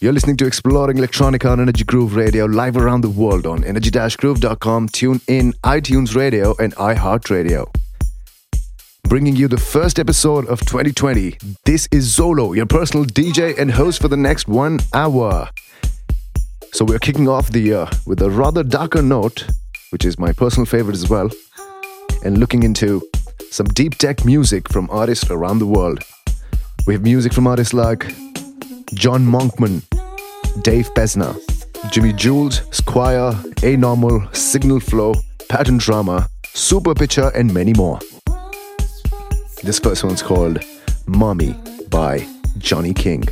You're listening to Exploring Electronica on Energy Groove Radio, live around the world on energy-groove.com, TuneIn, iTunes Radio, and iHeartRadio. Bringing you the first episode of 2020. This is Zolo, your personal DJ and host for the next one hour. So we're kicking off the year with a rather darker note, which is my personal favorite as well, and looking into some deep tech music from artists around the world. We have music from artists like John Monkman, Dave Pesner, Jimi Jules, Squire, A Normal, Signal Flow, Pattern Drama, Superpitcher, and many more. This first one's called Mommy by Johnny King.